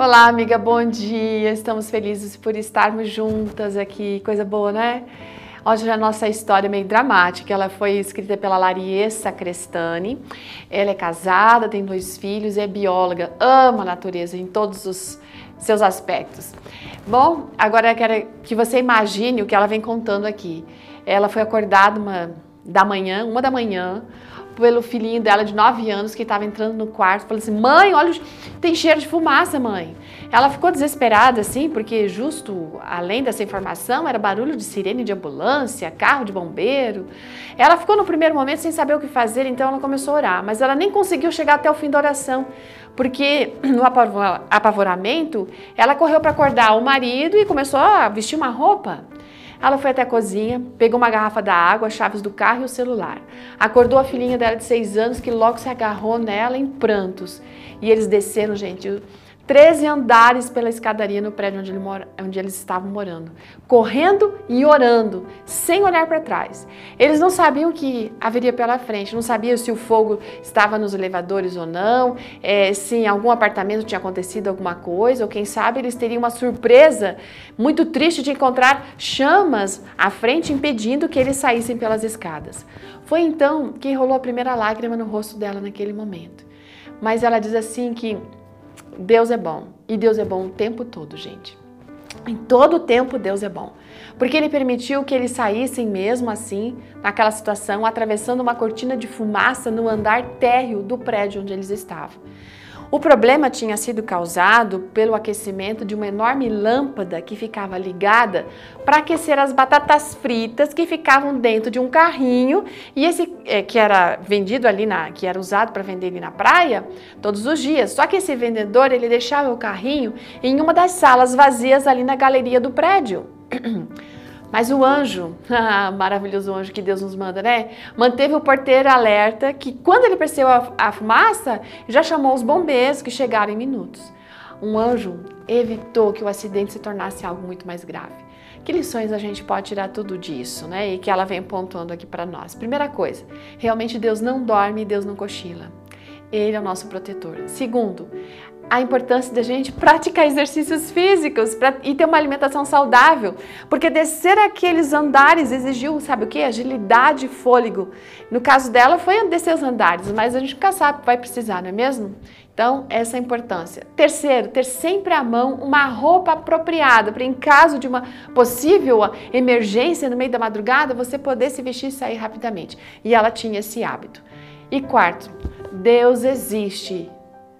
Olá, amiga, bom dia. Estamos felizes por estarmos juntas aqui. Coisa boa, né? Hoje a nossa história é meio dramática. Ela foi escrita pela Lariessa Crestani. Ela é casada, tem dois filhos, é bióloga, ama a natureza em todos os seus aspectos. Bom, agora eu quero que você imagine o que ela vem contando aqui. Ela foi acordada uma da manhã, uma da manhã, pelo filhinho dela de 9 anos que estava entrando no quarto, falando assim: "Mãe, olha, tem cheiro de fumaça, mãe". Ela ficou desesperada assim, porque justo além dessa informação era barulho de sirene de ambulância, carro de bombeiro. Ela ficou no primeiro momento sem saber o que fazer, então ela começou a orar, mas ela nem conseguiu chegar até o fim da oração, porque no apavoramento ela correu para acordar o marido e começou a vestir uma roupa. Ela foi até a cozinha, pegou uma garrafa da água, chaves do carro e o celular. Acordou a filhinha dela de seis anos, que logo se agarrou nela em prantos. E eles desceram, gente, 13 andares pela escadaria no prédio onde, ele mora, onde eles estavam morando, correndo e orando, sem olhar para trás. Eles não sabiam o que haveria pela frente, não sabiam se o fogo estava nos elevadores ou não, é, se em algum apartamento tinha acontecido alguma coisa, ou quem sabe eles teriam uma surpresa muito triste de encontrar chamas à frente impedindo que eles saíssem pelas escadas. Foi então que rolou a primeira lágrima no rosto dela naquele momento. Mas ela diz assim que Deus é bom. E Deus é bom o tempo todo, gente. Em todo o tempo Deus é bom. Porque ele permitiu que eles saíssem mesmo assim, naquela situação, atravessando uma cortina de fumaça no andar térreo do prédio onde eles estavam. O problema tinha sido causado pelo aquecimento de uma enorme lâmpada que ficava ligada para aquecer as batatas fritas que ficavam dentro de um carrinho e esse é, que era vendido ali na, que era usado para vender ali na praia todos os dias. Só que esse vendedor ele deixava o carrinho em uma das salas vazias ali na galeria do prédio. Mas o anjo, maravilhoso anjo que Deus nos manda, né? Manteve o porteiro alerta que quando ele percebeu a, a fumaça, já chamou os bombeiros que chegaram em minutos. Um anjo evitou que o acidente se tornasse algo muito mais grave. Que lições a gente pode tirar tudo disso, né? E que ela vem pontuando aqui para nós. Primeira coisa, realmente Deus não dorme, Deus não cochila. Ele é o nosso protetor. Segundo, a importância da gente praticar exercícios físicos pra, e ter uma alimentação saudável, porque descer aqueles andares exigiu, sabe o que? Agilidade e fôlego. No caso dela foi descer os andares, mas a gente nunca sabe vai precisar, não é mesmo? Então, essa é a importância. Terceiro, ter sempre à mão uma roupa apropriada para, em caso de uma possível emergência no meio da madrugada, você poder se vestir e sair rapidamente. E ela tinha esse hábito. E quarto, Deus existe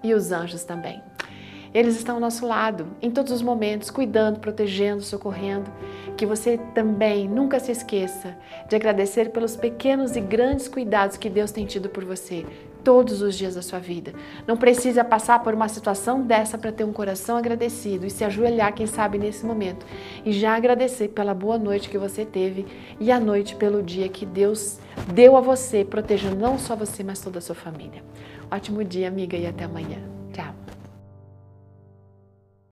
e os anjos também. Eles estão ao nosso lado em todos os momentos, cuidando, protegendo, socorrendo. Que você também nunca se esqueça de agradecer pelos pequenos e grandes cuidados que Deus tem tido por você todos os dias da sua vida. Não precisa passar por uma situação dessa para ter um coração agradecido e se ajoelhar, quem sabe, nesse momento e já agradecer pela boa noite que você teve e a noite pelo dia que Deus deu a você, protegendo não só você, mas toda a sua família. Ótimo dia, amiga, e até amanhã. Tchau.